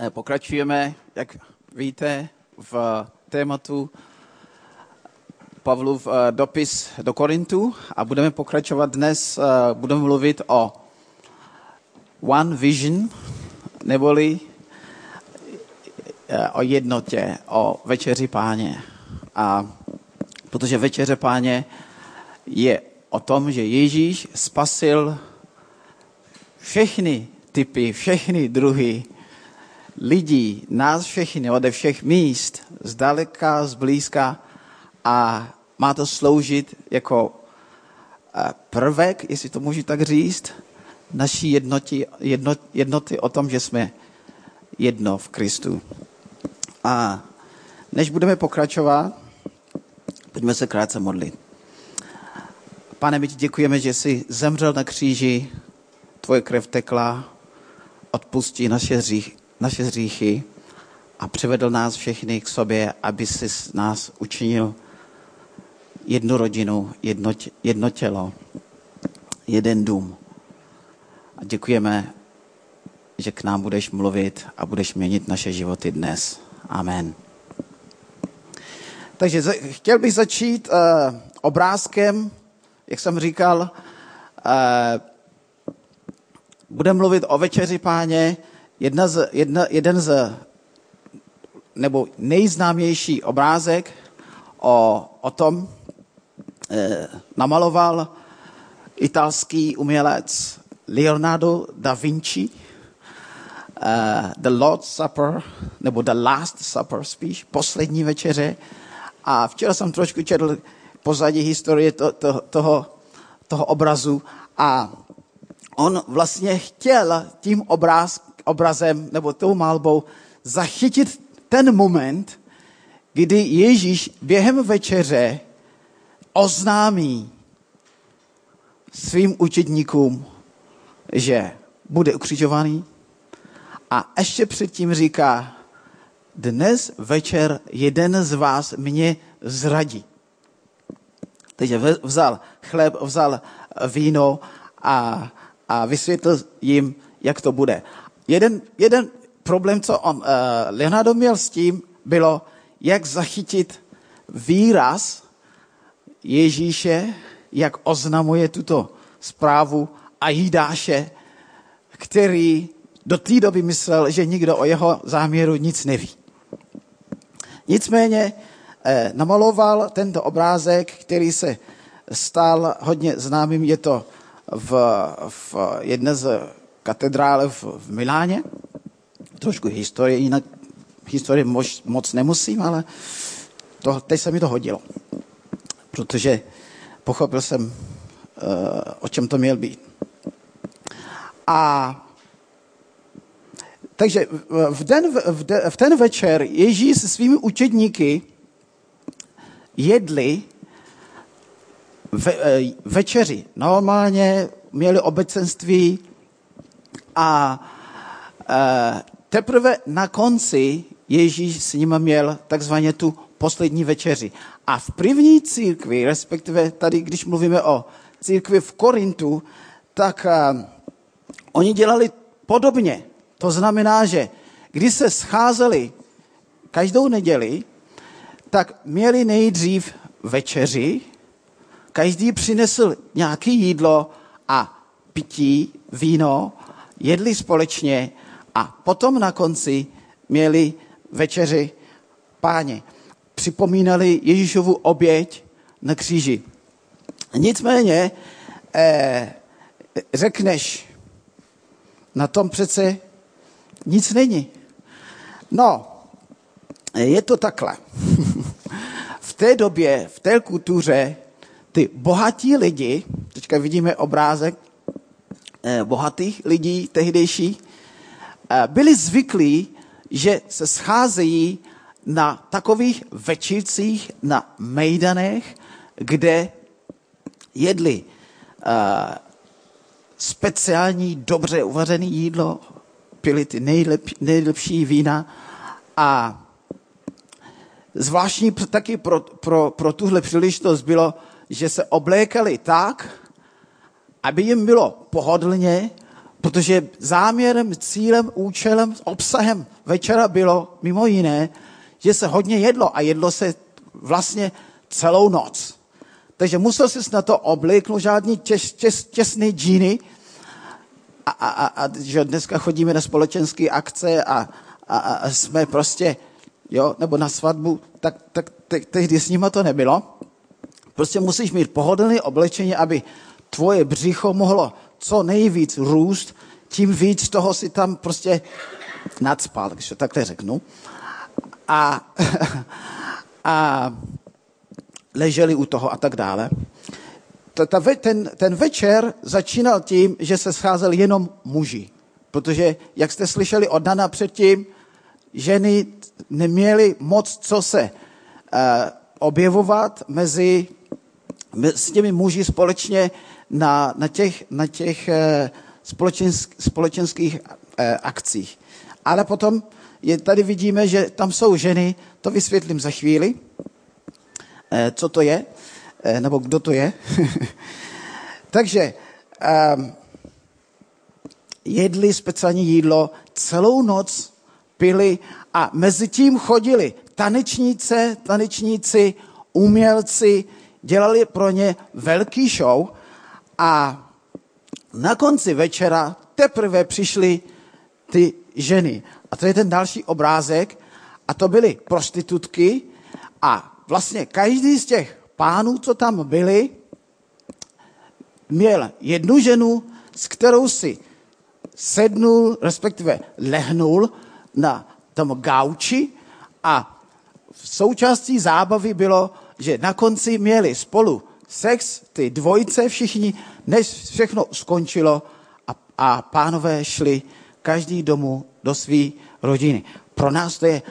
Eh, Pokračujeme, jak víte, v tématu Pavlův eh, dopis do Korintu a budeme pokračovat dnes, eh, budeme mluvit o One Vision, neboli o jednotě, o večeři páně. A protože večeře páně je o tom, že Ježíš spasil všechny typy, všechny druhy lidí, nás všechny, ode všech míst, zdaleka, zblízka a má to sloužit jako eh, prvek, jestli to můžu tak říct, naší jednoty, jedno, jednoty o tom, že jsme jedno v Kristu. A než budeme pokračovat, pojďme se krátce modlit. Pane, my ti děkujeme, že jsi zemřel na kříži, tvoje krev tekla, odpustí naše, hřích, naše hříchy a přivedl nás všechny k sobě, aby si z nás učinil jednu rodinu, jedno, jedno tělo, jeden dům. A děkujeme, že k nám budeš mluvit a budeš měnit naše životy dnes. Amen. Takže chtěl bych začít uh, obrázkem, jak jsem říkal, uh, budeme mluvit o večeři páně. Jedna z, jedna, jeden z, nebo nejznámější obrázek o, o tom eh, namaloval italský umělec Leonardo da Vinci. Uh, the Lord's Supper, nebo The Last Supper spíš, poslední večeře. A včera jsem trošku četl pozadí historie to, to, toho, toho obrazu a on vlastně chtěl tím obraz, obrazem nebo tou malbou zachytit ten moment, kdy Ježíš během večeře oznámí svým učedníkům, že bude ukřižovaný a ještě předtím říká, dnes večer jeden z vás mě zradí. Takže vzal chléb, vzal víno a, a vysvětlil jim, jak to bude. Jeden, jeden problém, co on, uh, Leonardo měl s tím, bylo, jak zachytit výraz Ježíše, jak oznamuje tuto zprávu a Jidáše, který do té doby myslel, že nikdo o jeho záměru nic neví. Nicméně eh, namaloval tento obrázek, který se stal hodně známým. Je to v, v jedné z katedrále v, v Miláně. Trošku historie, jinak historie moc, moc nemusím, ale to, teď se mi to hodilo. Protože pochopil jsem, uh, o čem to měl být. A takže v, den, v, de, v ten večer Ježíš se svými učedníky jedli ve, večeři. Normálně měli obecenství a e, teprve na konci Ježíš s nimi měl takzvaně tu poslední večeři. A v první církvi, respektive tady, když mluvíme o církvi v Korintu, tak uh, oni dělali podobně. To znamená, že když se scházeli každou neděli, tak měli nejdřív večeři, každý přinesl nějaké jídlo a pití, víno, jedli společně a potom na konci měli večeři páně. Připomínali Ježíšovu oběť na kříži. Nicméně eh, řekneš, na tom přece nic není. No, je to takhle. v té době, v té kultuře, ty bohatí lidi, teďka vidíme obrázek bohatých lidí tehdejší, eh, byli zvyklí, že se scházejí na takových večírcích na mejdanech, kde jedli uh, speciální, dobře uvařené jídlo, pili ty nejlep, nejlepší vína a zvláštní taky pro, pro, pro tuhle příležitost bylo, že se oblékali tak, aby jim bylo pohodlně, Protože záměrem, cílem, účelem, obsahem večera bylo mimo jiné, že se hodně jedlo a jedlo se vlastně celou noc. Takže musel si na to oblíknout žádný těs, těs, těsný džíny, a, a, a, a že dneska chodíme na společenské akce a, a, a jsme prostě, jo, nebo na svatbu, tak, tak te, tehdy s nima to nebylo. Prostě musíš mít pohodlné oblečení, aby tvoje břicho mohlo co nejvíc růst, tím víc toho si tam prostě nadspal, takže takhle řeknu. A, a leželi u toho a tak dále ten, ten večer začínal tím, že se scházel jenom muži. Protože, jak jste slyšeli od Dana předtím, ženy neměly moc co se uh, objevovat mezi s těmi muži společně na, na těch, na těch uh, společensk, společenských uh, akcích. Ale potom je, tady vidíme, že tam jsou ženy, to vysvětlím za chvíli, uh, co to je. Eh, nebo kdo to je. Takže um, jedli speciální jídlo, celou noc pili a mezi tím chodili tanečníci, tanečníci, umělci, dělali pro ně velký show a na konci večera teprve přišly ty ženy. A to je ten další obrázek. A to byly prostitutky a vlastně každý z těch pánů, co tam byli, měl jednu ženu, s kterou si sednul, respektive lehnul na tom gauči a v součástí zábavy bylo, že na konci měli spolu sex, ty dvojice všichni, než všechno skončilo a, a pánové šli každý domů do své rodiny. Pro nás to je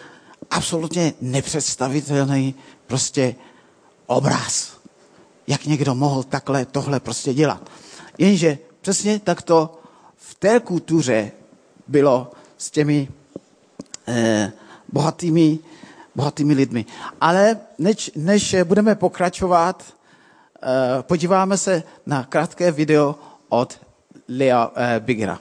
absolutně nepředstavitelný prostě obraz. Jak někdo mohl takhle tohle prostě dělat. Jenže přesně tak to v té kultuře bylo s těmi eh, bohatými, bohatými lidmi. Ale než, než budeme pokračovat, podíváme se na krátké video od Lea eh, Bigera.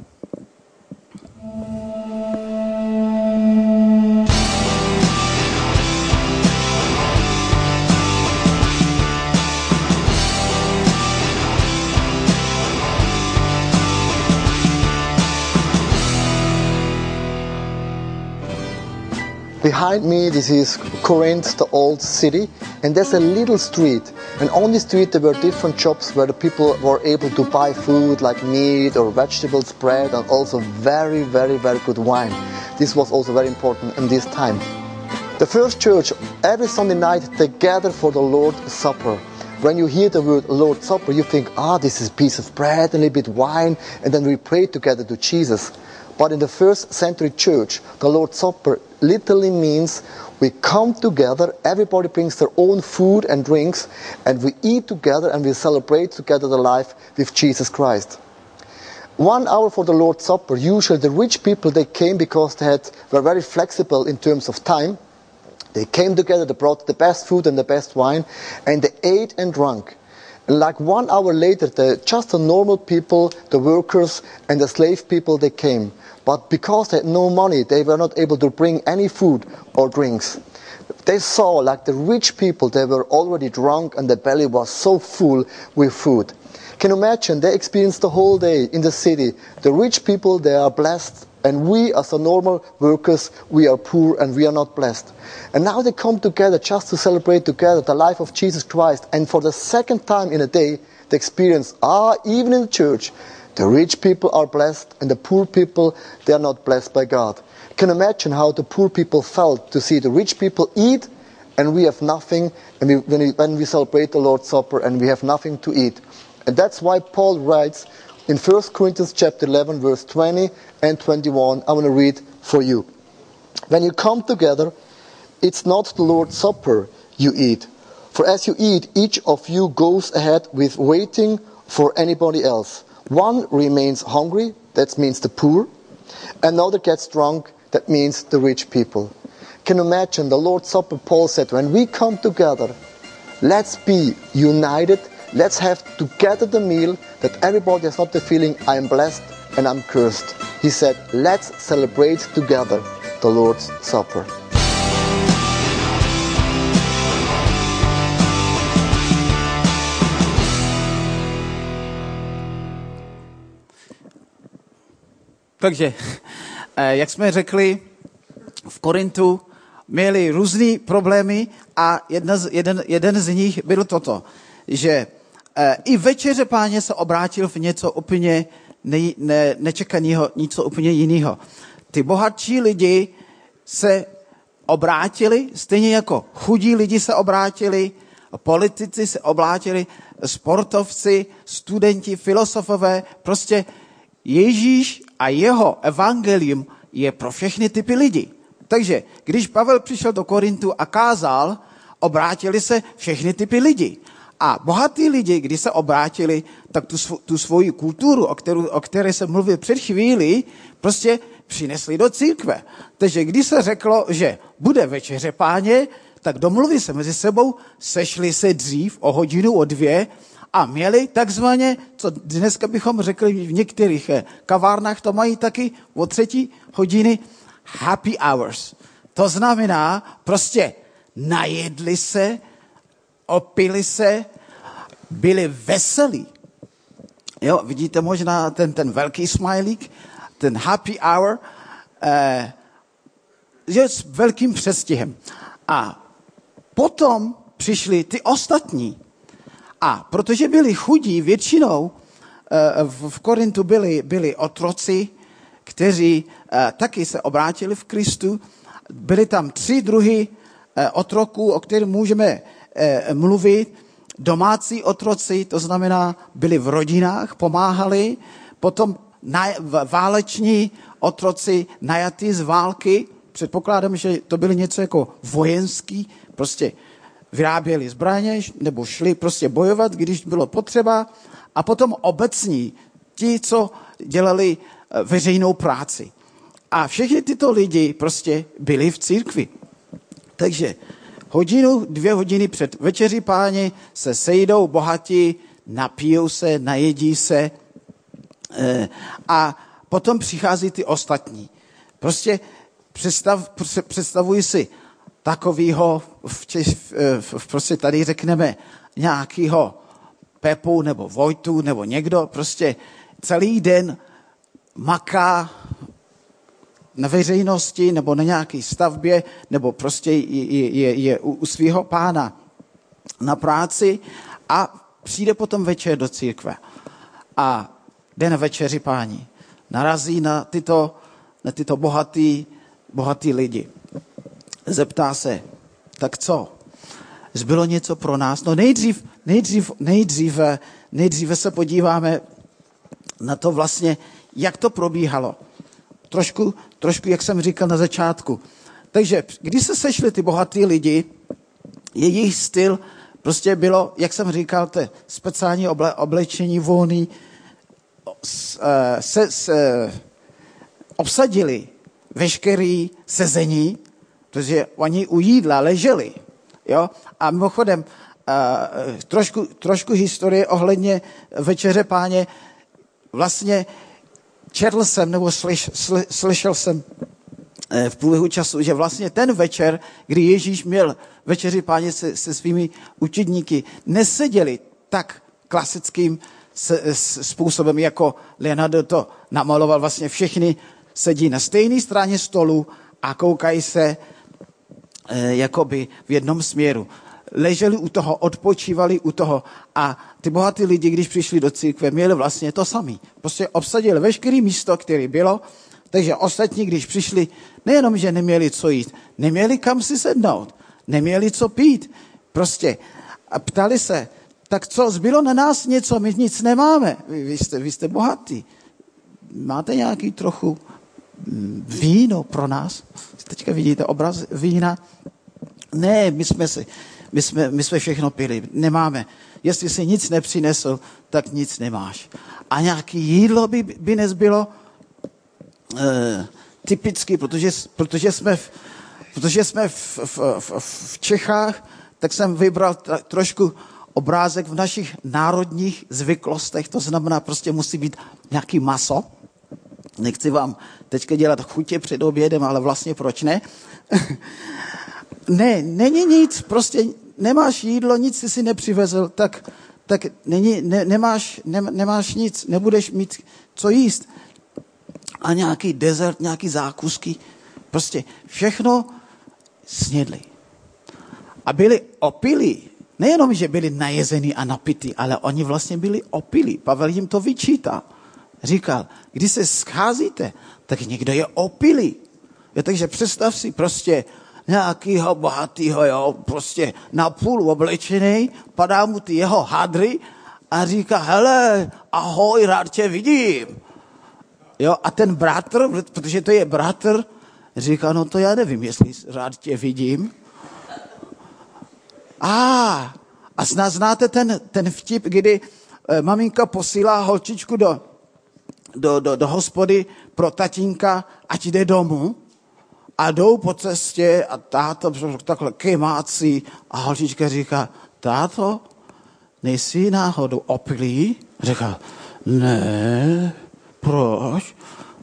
Behind me, this is Corinth, the old city, and there's a little street. And on this street, there were different shops where the people were able to buy food like meat or vegetables, bread, and also very, very, very good wine. This was also very important in this time. The first church, every Sunday night, they gather for the Lord's Supper. When you hear the word Lord's Supper, you think, ah, this is a piece of bread and a bit wine, and then we pray together to Jesus. But in the first century church, the Lord's Supper literally means we come together, everybody brings their own food and drinks, and we eat together and we celebrate together the life with Jesus Christ. One hour for the Lord's Supper, usually the rich people, they came because they had, were very flexible in terms of time. They came together, they brought the best food and the best wine, and they ate and drank. And like one hour later, the, just the normal people, the workers and the slave people, they came. But because they had no money, they were not able to bring any food or drinks. They saw, like the rich people, they were already drunk and their belly was so full with food. Can you imagine? They experienced the whole day in the city. The rich people, they are blessed, and we, as the normal workers, we are poor and we are not blessed. And now they come together just to celebrate together the life of Jesus Christ. And for the second time in a day, they experience, ah, even in the church, the rich people are blessed, and the poor people, they are not blessed by God. You can imagine how the poor people felt to see the rich people eat, and we have nothing, and we, when, we, when we celebrate the Lord's Supper, and we have nothing to eat. And that's why Paul writes in 1 Corinthians chapter 11, verse 20 and 21, I want to read for you. When you come together, it's not the Lord's Supper you eat. For as you eat, each of you goes ahead with waiting for anybody else. One remains hungry, that means the poor. Another gets drunk, that means the rich people. Can you imagine the Lord's Supper? Paul said, when we come together, let's be united. Let's have together the meal that everybody has not the feeling I am blessed and I'm cursed. He said, Let's celebrate together the Lord's Supper. Takže, eh, jak jsme řekli, v Korintu měli různé problémy a jedna z, jeden, jeden z nich byl toto, že eh, i večeře páně se obrátil v něco úplně ne, ne, nečekaného, něco úplně jiného. Ty bohatší lidi se obrátili, stejně jako chudí lidi se obrátili, politici se obrátili, sportovci, studenti, filosofové, prostě Ježíš a jeho evangelium je pro všechny typy lidí. Takže když Pavel přišel do Korintu a kázal, obrátili se všechny typy lidí. A bohatí lidi, když se obrátili, tak tu, tu svoji kulturu, o, kterou, o které jsem mluvil před chvíli, prostě přinesli do církve. Takže když se řeklo, že bude večeře páně, tak domluvili se mezi sebou, sešli se dřív o hodinu, o dvě a měli takzvaně, co dneska bychom řekli v některých eh, kavárnách, to mají taky o třetí hodiny, happy hours. To znamená, prostě najedli se, opili se, byli veselí. Jo, vidíte možná ten, ten velký smajlík, ten happy hour, eh, je s velkým přestihem. A potom přišli ty ostatní. A protože byli chudí, většinou eh, v Korintu byli, byli otroci, kteří eh, taky se obrátili v Kristu. Byly tam tři druhy eh, otroků, o kterých můžeme mluvit. Domácí otroci, to znamená, byli v rodinách, pomáhali. Potom váleční otroci najatí z války. Předpokládám, že to byly něco jako vojenský, prostě vyráběli zbraně nebo šli prostě bojovat, když bylo potřeba. A potom obecní, ti, co dělali eh, veřejnou práci. A všechny tyto lidi prostě byli v církvi. Takže hodinu, dvě hodiny před večeří páně se sejdou bohatí, napijou se, najedí se eh, a potom přichází ty ostatní. Prostě představ, představuji si takového, v, v, v, prostě tady řekneme nějakého Pepu nebo Vojtu nebo někdo prostě celý den maká na veřejnosti nebo na nějaké stavbě nebo prostě je, je, je u, u svého pána na práci a přijde potom večer do církve a jde na večeři páni. Narazí na tyto, na tyto bohatý, bohatý lidi zeptá se, tak co? Zbylo něco pro nás? No nejdřív, nejdřív, nejdříve, nejdříve se podíváme na to vlastně, jak to probíhalo. Trošku, trošku, jak jsem říkal na začátku. Takže když se sešli ty bohatý lidi, jejich styl prostě bylo, jak jsem říkal, to speciální oble, oblečení volný, eh, se, se, obsadili veškerý sezení, protože oni u jídla leželi. Jo? A mimochodem, uh, trošku, trošku historie ohledně večeře páně. Vlastně četl jsem nebo slyš, sly, slyšel jsem uh, v průběhu času, že vlastně ten večer, kdy Ježíš měl večeři páně se, se svými učedníky, neseděli tak klasickým s, s, způsobem, jako Leonardo to namaloval. Vlastně všichni sedí na stejné straně stolu a koukají se Eh, jakoby v jednom směru. Leželi u toho, odpočívali u toho a ty bohatí lidi, když přišli do církve, měli vlastně to samé. Prostě obsadili veškeré místo, které bylo, takže ostatní, když přišli, nejenom, že neměli co jít, neměli kam si sednout, neměli co pít. Prostě a ptali se, tak co, zbylo na nás něco, my nic nemáme. Vy, vy, jste, vy jste bohatí. Máte nějaký trochu víno pro nás. Teďka vidíte obraz vína. Ne, my jsme, si, my jsme, my jsme všechno pili, nemáme. Jestli si nic nepřinesl, tak nic nemáš. A nějaké jídlo by, by nezbylo e, typicky, protože, protože jsme, v, protože jsme v, v, v, v Čechách, tak jsem vybral trošku obrázek v našich národních zvyklostech, to znamená, prostě musí být nějaký maso, Nechci vám teďka dělat chutě před obědem, ale vlastně proč ne? ne, není nic, prostě nemáš jídlo, nic jsi si nepřivezl, tak, tak není, ne, nemáš, ne, nemáš nic, nebudeš mít co jíst. A nějaký dezert, nějaký zákusky, prostě všechno snědli. A byli opilí. Nejenom, že byli najezení a napití, ale oni vlastně byli opilí. Pavel jim to vyčítá. Říkal, když se scházíte, tak někdo je opilý. Jo, takže představ si prostě nějakýho bohatýho, jo, prostě na půl oblečený, padá mu ty jeho hadry a říká, hele, ahoj, rád tě vidím. Jo, a ten bratr, protože to je bratr, říká, no to já nevím, jestli rád tě vidím. A, a snad znáte ten, ten vtip, kdy e, maminka posílá holčičku do, do, do, do hospody pro tatínka, ať jde domů. A jdou po cestě a táto takhle kemácí a holčička říká, táto, nejsi náhodou opilý? Říká, ne, proč?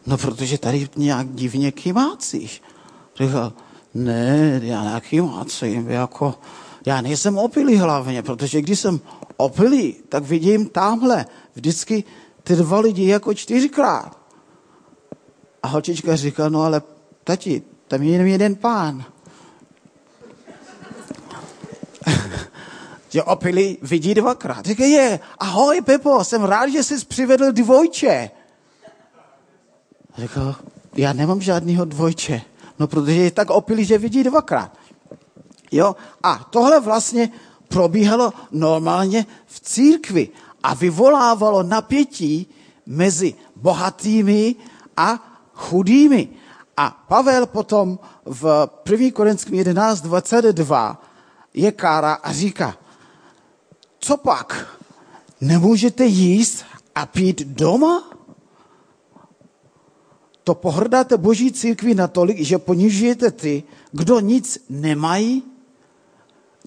No, protože tady nějak divně kymácíš. Říkal, ne, já nekymácím, jako, já nejsem opilý hlavně, protože když jsem opilý, tak vidím tamhle vždycky ty dva lidi jako čtyřikrát. A holčička říká, no ale tati, tam je jenom jeden pán. že opilý vidí dvakrát. Říká, je, ahoj Pepo, jsem rád, že jsi přivedl dvojče. Řekl, já nemám žádného dvojče. No, protože je tak opilý, že vidí dvakrát. Jo? A tohle vlastně probíhalo normálně v církvi a vyvolávalo napětí mezi bohatými a chudými. A Pavel potom v 1. Korinském 11.22 je kára a říká, co pak? Nemůžete jíst a pít doma? To pohrdáte boží církvi natolik, že ponižujete ty, kdo nic nemají?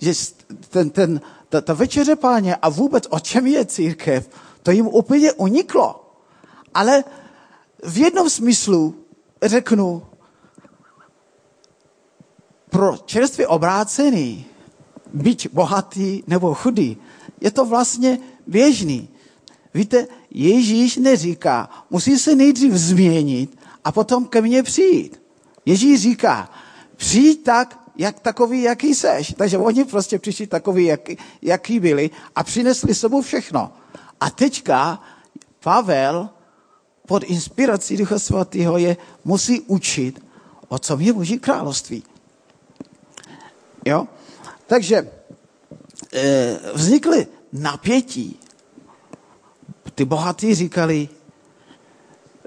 Že ten, ten, ta, ta večeře páně a vůbec o čem je církev, to jim úplně uniklo. Ale v jednom smyslu řeknu, pro čerstvě obrácený, byť bohatý nebo chudý, je to vlastně běžný. Víte, Ježíš neříká, musí se nejdřív změnit a potom ke mně přijít. Ježíš říká, přijď tak, jak takový, jaký seš. Takže oni prostě přišli takový, jaký, jaký byli a přinesli sebou všechno. A teďka Pavel pod inspirací Ducha Svatého je musí učit, o co je Boží království. Jo? Takže e, vznikly napětí. Ty bohatí říkali,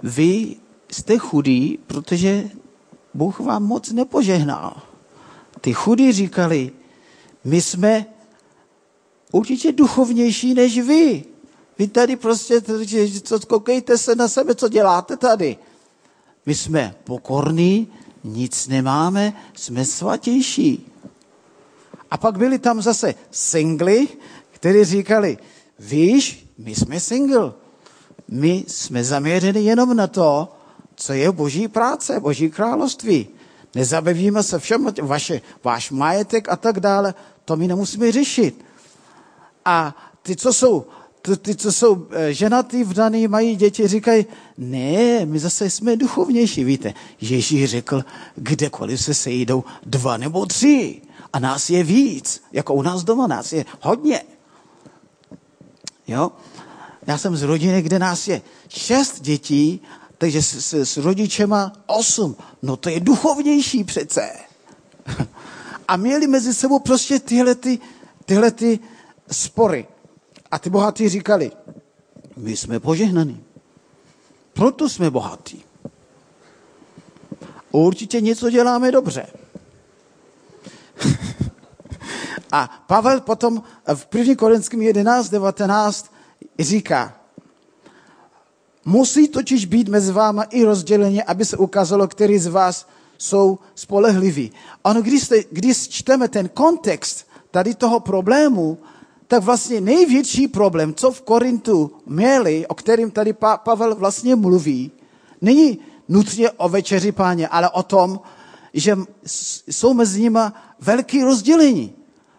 vy jste chudí, protože Bůh vám moc nepožehnal. Ty chudí říkali, my jsme určitě duchovnější než vy. Vy tady prostě, co, koukejte se na sebe, co děláte tady. My jsme pokorní, nic nemáme, jsme svatější. A pak byli tam zase singly, kteří říkali, víš, my jsme single. My jsme zaměřeni jenom na to, co je boží práce, boží království. Nezabavíme se všem, vaše, váš majetek a tak dále, to my nemusíme řešit. A ty, co jsou, ty, ty, co jsou eh, ženatý, vdaný, mají děti, říkají, ne, my zase jsme duchovnější. Víte, Ježíš řekl, kdekoliv se sejdou dva nebo tři. A nás je víc, jako u nás doma, nás je hodně. Jo? Já jsem z rodiny, kde nás je šest dětí takže s, s, s rodičema osm. No to je duchovnější přece. A měli mezi sebou prostě tyhle, ty, tyhle ty spory. A ty bohatí říkali, my jsme požehnaní. Proto jsme bohatí. Určitě něco děláme dobře. A Pavel potom v 1. Korinském 11, 19 říká, Musí totiž být mezi váma i rozdělení, aby se ukázalo, který z vás jsou spolehliví. Ano, když, jste, když čteme ten kontext tady toho problému, tak vlastně největší problém, co v Korintu měli, o kterém tady pa- Pavel vlastně mluví, není nutně o večeři páně, ale o tom, že jsou mezi nimi velký rozdělení.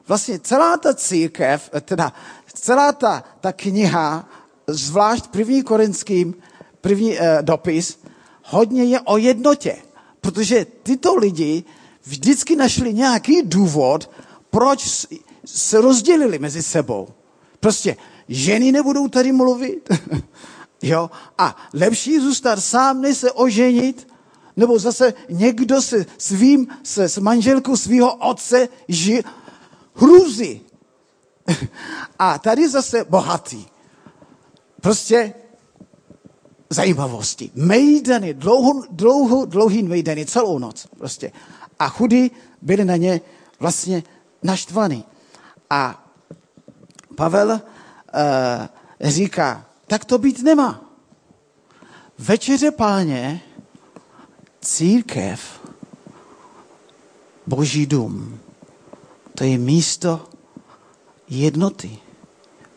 Vlastně celá ta církev, teda celá ta, ta kniha, zvlášť první korinským, první eh, dopis, hodně je o jednotě. Protože tyto lidi vždycky našli nějaký důvod, proč se rozdělili mezi sebou. Prostě ženy nebudou tady mluvit, jo, a lepší zůstat sám, než se oženit, nebo zase někdo se svým, se s manželkou svého otce ži, hrůzy. A tady zase bohatý. Prostě zajímavosti. Mejdany, dlouho, dlouho, dlouhý mejdany, celou noc prostě. A chudí byli na ně vlastně naštvaný. A Pavel uh, říká, tak to být nemá. Večeře páně, církev, boží dům, to je místo jednoty,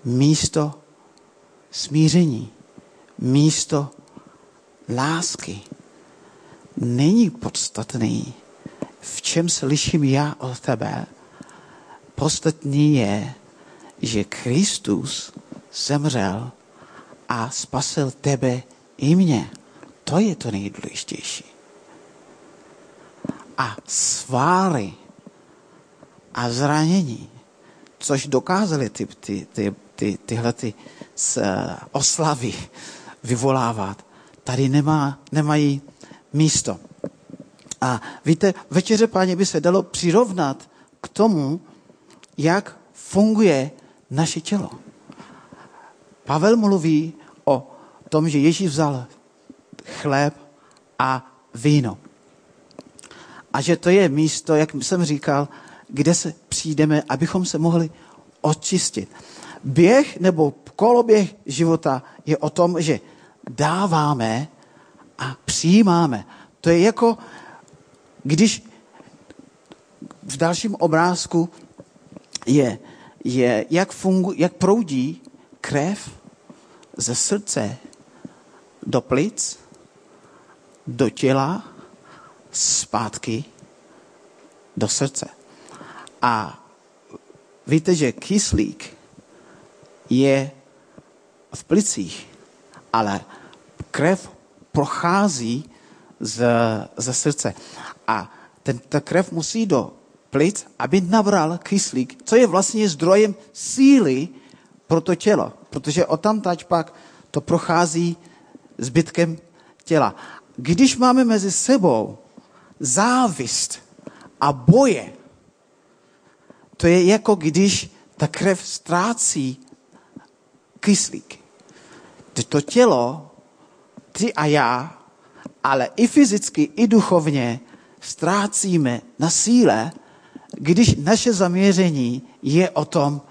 místo smíření, místo lásky. Není podstatný, v čem se liším já od tebe. Podstatný je, že Kristus zemřel a spasil tebe i mě. To je to nejdůležitější. A sváry a zranění, což dokázali ty, ty, ty, ty, tyhle ty oslavy vyvolávat, tady nemá, nemají místo. A víte, večeře páně by se dalo přirovnat k tomu, jak funguje naše tělo. Pavel mluví o tom, že Ježíš vzal chléb a víno. A že to je místo, jak jsem říkal, kde se přijdeme, abychom se mohli očistit. Běh nebo koloběh života je o tom, že dáváme a přijímáme. To je jako, když v dalším obrázku je, je jak, fungu, jak proudí krev ze srdce do plic, do těla, zpátky do srdce. A víte, že kyslík je v plicích, ale krev prochází z, ze srdce. A ten, ta krev musí do plic, aby nabral kyslík, co je vlastně zdrojem síly pro to tělo. Protože o tam tať pak to prochází zbytkem těla. Když máme mezi sebou závist a boje, to je jako když ta krev ztrácí kyslík. To tělo, ty a já, ale i fyzicky, i duchovně ztrácíme na síle, když naše zaměření je o tom,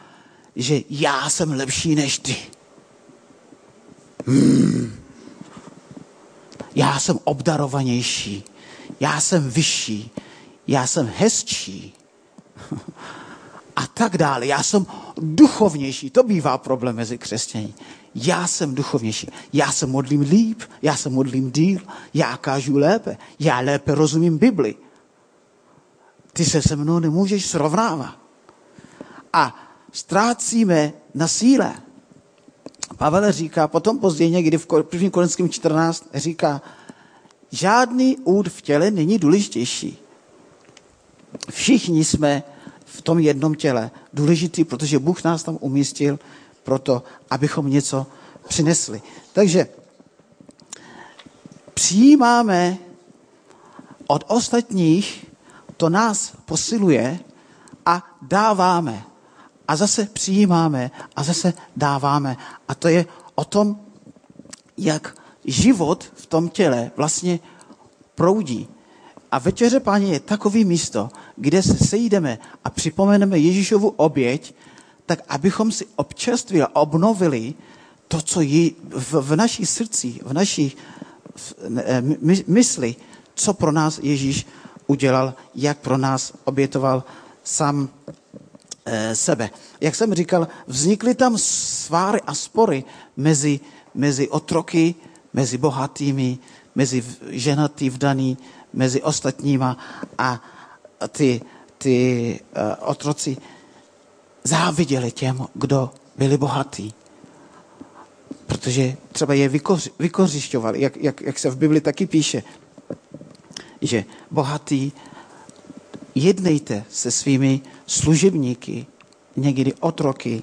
že já jsem lepší než ty. Hmm. Já jsem obdarovanější, já jsem vyšší, já jsem hezčí tak dále. Já jsem duchovnější. To bývá problém mezi křesťaní. Já jsem duchovnější. Já se modlím líp, já se modlím díl, já kážu lépe, já lépe rozumím Bibli. Ty se se mnou nemůžeš srovnávat. A ztrácíme na síle. Pavel říká, potom později někdy v 1. Korinském 14 říká, žádný úd v těle není důležitější. Všichni jsme v tom jednom těle důležitý, protože Bůh nás tam umístil proto, abychom něco přinesli. Takže přijímáme od ostatních, to nás posiluje a dáváme. A zase přijímáme a zase dáváme. A to je o tom, jak život v tom těle vlastně proudí. A večeře páně je takový místo, kde se sejdeme a připomeneme Ježíšovu oběť, tak abychom si občerstvili a obnovili to, co je v, v naší srdci, v naší my, mysli, co pro nás Ježíš udělal, jak pro nás obětoval sám e, sebe. Jak jsem říkal, vznikly tam sváry a spory mezi, mezi otroky, mezi bohatými, mezi ženatý, vdaný, mezi ostatníma a ty, ty uh, otroci záviděli těm, kdo byli bohatí. Protože třeba je vykoř, vykořišťovali, jak, jak, jak se v Bibli taky píše, že bohatí jednejte se svými služebníky, někdy otroky,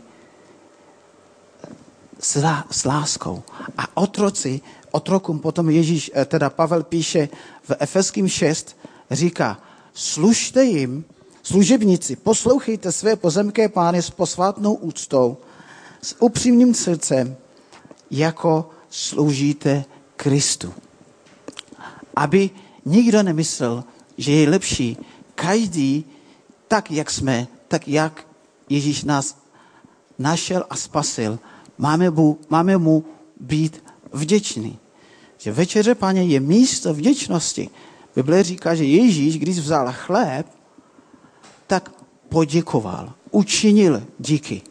s, lá, s láskou. A otroci, otrokům potom Ježíš, eh, teda Pavel píše v Efeským 6, říká, služte jim, služebníci, poslouchejte své pozemské pány s posvátnou úctou, s upřímným srdcem, jako sloužíte Kristu. Aby nikdo nemyslel, že je lepší každý tak, jak jsme, tak jak Ježíš nás našel a spasil, máme mu, máme mu být vděčný. Že večeře, paně, je místo vděčnosti. Bible říká, že Ježíš, když vzal chléb, tak poděkoval, učinil díky.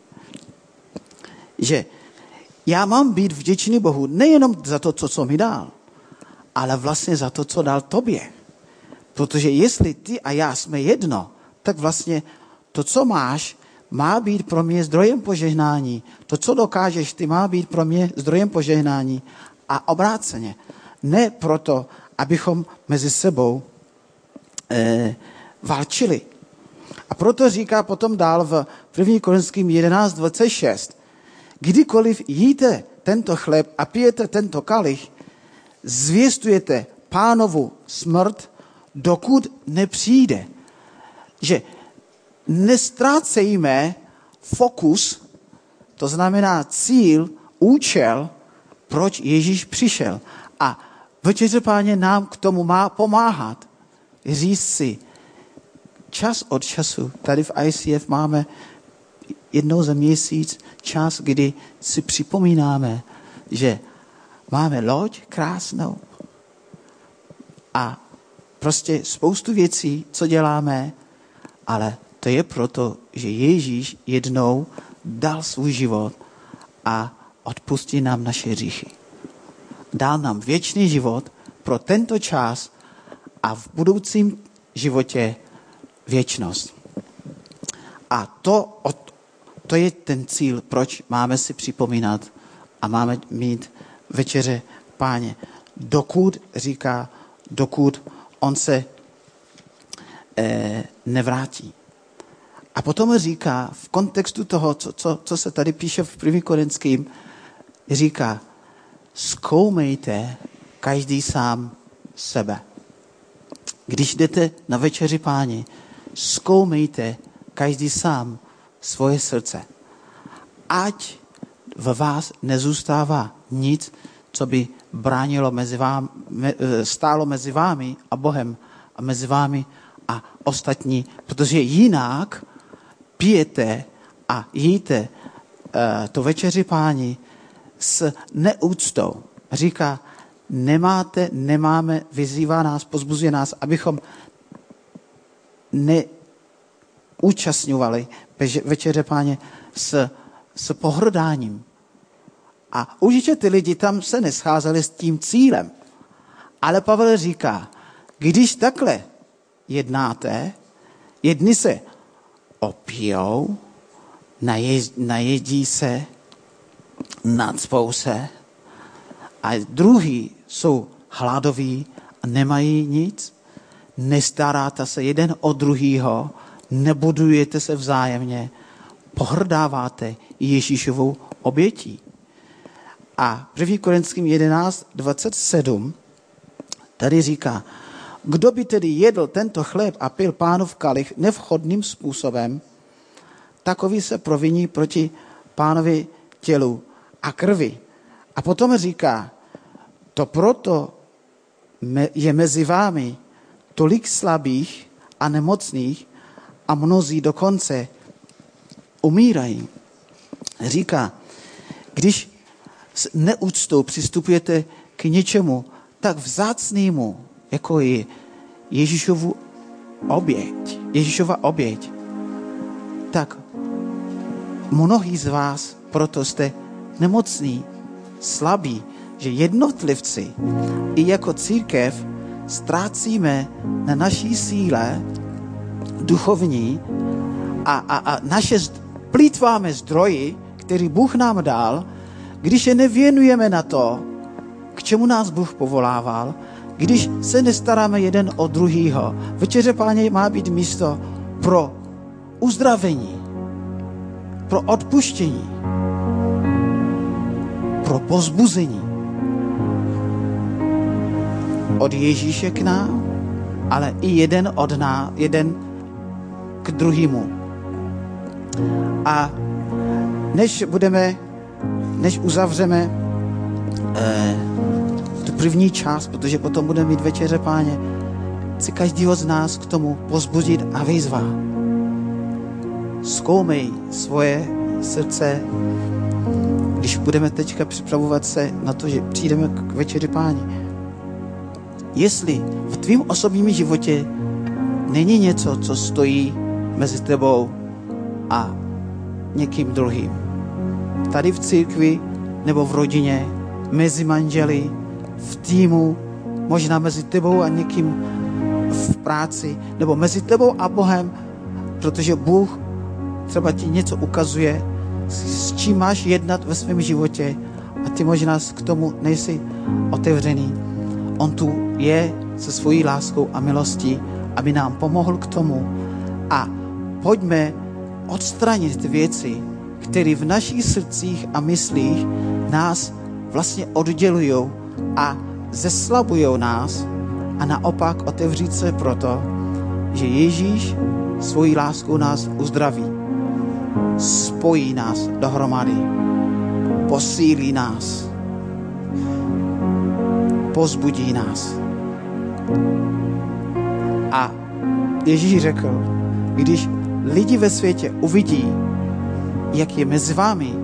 Že já mám být vděčný Bohu nejenom za to, co, co mi dal, ale vlastně za to, co dal tobě. Protože jestli ty a já jsme jedno, tak vlastně to, co máš, má být pro mě zdrojem požehnání. To, co dokážeš, ty má být pro mě zdrojem požehnání. A obráceně. Ne proto, abychom mezi sebou eh, válčili. A proto říká potom dál v 1. Korinským 11.26. Kdykoliv jíte tento chleb a pijete tento kalich, zvěstujete pánovu smrt, dokud nepřijde. Že nestrácejme fokus, to znamená cíl, účel, proč Ježíš přišel. A večeře páně nám k tomu má pomáhat. Říct si, čas od času, tady v ICF máme jednou za měsíc čas, kdy si připomínáme, že máme loď krásnou a prostě spoustu věcí, co děláme, ale to je proto, že Ježíš jednou dal svůj život a odpustí nám naše říchy. Dal nám věčný život pro tento čas a v budoucím životě věčnost. A to, to je ten cíl, proč máme si připomínat a máme mít večeře páně. Dokud, říká, dokud on se eh, nevrátí. A potom říká, v kontextu toho, co, co, co se tady píše v 1. Korinským, říká, zkoumejte každý sám sebe. Když jdete na večeři páni, zkoumejte každý sám svoje srdce. Ať v vás nezůstává nic, co by bránilo mezi vám, stálo mezi vámi a Bohem a mezi vámi a ostatní, protože jinak pijete a jíte uh, to večeři páni s neúctou. Říká, nemáte, nemáme, vyzývá nás, pozbuzuje nás, abychom neúčastňovali večeře páně s, s pohrdáním. A určitě ty lidi tam se nescházeli s tím cílem. Ale Pavel říká, když takhle jednáte, jedni se opijou, najedí se, nadspou se a druhý jsou hladoví a nemají nic, nestaráte se jeden o druhýho, nebudujete se vzájemně, pohrdáváte Ježíšovou obětí. A 1. Korinským 11, 27 tady říká, kdo by tedy jedl tento chléb a pil pánov kalich nevchodným způsobem, takový se proviní proti pánovi tělu a krvi. A potom říká, to proto je mezi vámi tolik slabých a nemocných a mnozí dokonce umírají. Říká, když s neúctou přistupujete k něčemu tak vzácnému, jako je Ježíšovu oběť, Ježíšova oběť, tak mnohí z vás proto jste nemocní, slabí, že jednotlivci i jako církev ztrácíme na naší síle duchovní a, a, a naše plítváme zdroji, který Bůh nám dal, když je nevěnujeme na to, k čemu nás Bůh povolával, když se nestaráme jeden o druhýho. Večeře páně má být místo pro uzdravení, pro odpuštění, pro pozbuzení. Od Ježíše k nám, ale i jeden od nás, jeden k druhému. A než budeme, než uzavřeme eh, tu první část, protože potom budeme mít večeře páně, chci každého z nás k tomu pozbudit a vyzvat. Zkoumej svoje srdce, když budeme teďka připravovat se na to, že přijdeme k večeři páni. Jestli v tvém osobním životě není něco, co stojí mezi tebou a někým druhým. Tady v církvi nebo v rodině, mezi manželi, v týmu, možná mezi tebou a někým v práci, nebo mezi tebou a Bohem, protože Bůh třeba ti něco ukazuje, s čím máš jednat ve svém životě a ty možná k tomu nejsi otevřený. On tu je se svojí láskou a milostí, aby nám pomohl k tomu a pojďme odstranit ty věci, které v našich srdcích a myslích nás vlastně oddělují a zeslabují nás a naopak otevřít se proto, že Ježíš svojí láskou nás uzdraví. Spojí nás dohromady. Posílí nás. Pozbudí nás. A Ježíš řekl, když lidi ve světě uvidí, jak je mezi vámi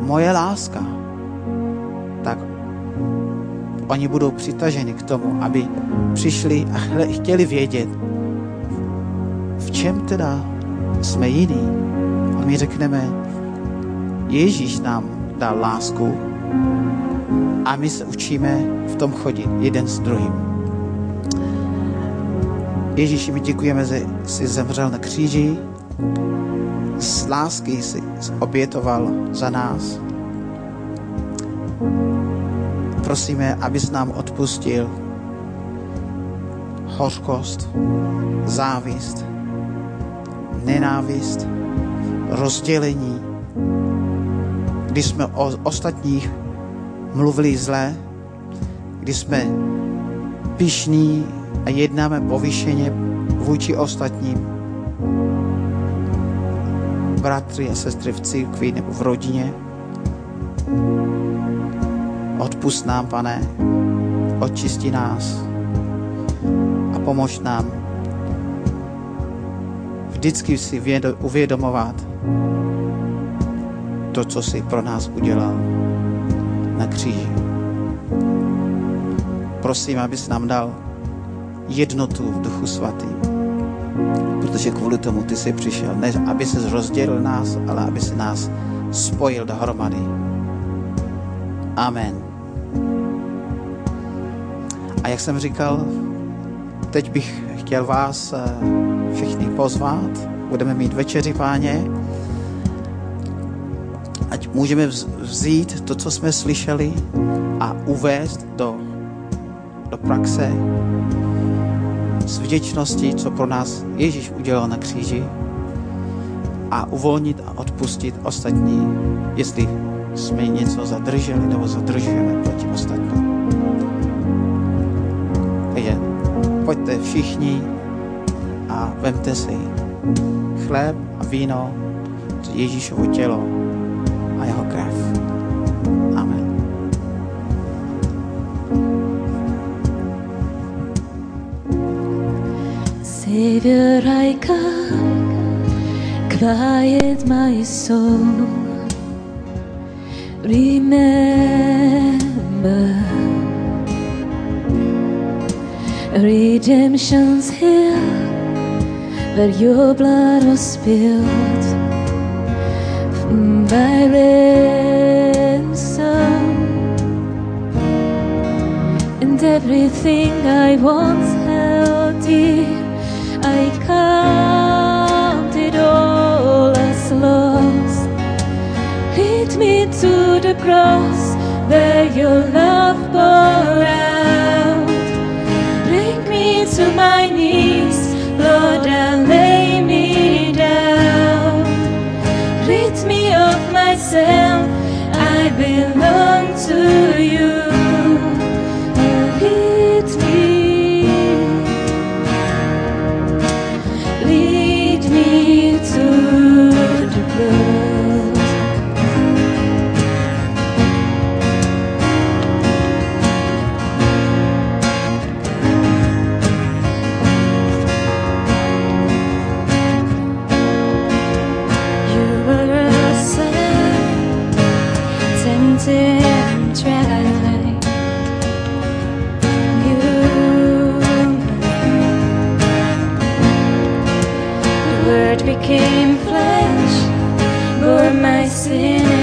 moje láska, oni budou přitaženi k tomu, aby přišli a chtěli vědět, v čem teda jsme jiní. A my řekneme, Ježíš nám dal lásku a my se učíme v tom chodit jeden s druhým. Ježíši, my děkujeme, že jsi zemřel na kříži, z lásky jsi obětoval za nás. Prosíme, abys nám odpustil hořkost, závist, nenávist, rozdělení, když jsme o ostatních mluvili zle, když jsme pišní a jednáme povyšeně vůči ostatním. Bratři a sestry v církvi nebo v rodině. Odpust nám, pane, očisti nás a pomož nám vždycky si uvědomovat to, co jsi pro nás udělal na kříži. Prosím, abys nám dal jednotu v duchu svatým. Protože kvůli tomu ty jsi přišel, ne aby se rozdělil nás, ale aby se nás spojil dohromady. Amen. Jak jsem říkal, teď bych chtěl vás eh, všechny pozvat. Budeme mít večeři, páně. Ať můžeme vzít to, co jsme slyšeli a uvést do, do praxe s vděčností, co pro nás Ježíš udělal na kříži a uvolnit a odpustit ostatní, jestli jsme něco zadrželi nebo zadržujeme proti ostatním. Pojďte všichni a vemte si chléb a víno, Ježíšovo tělo a jeho krev. Amen. Savior, I come, quiet my soul. Remember, redemption's here, where your blood was spilled by ransom. And everything I once held dear. I count it all as lost. Lead me to the cross where your love same flesh bore my sin.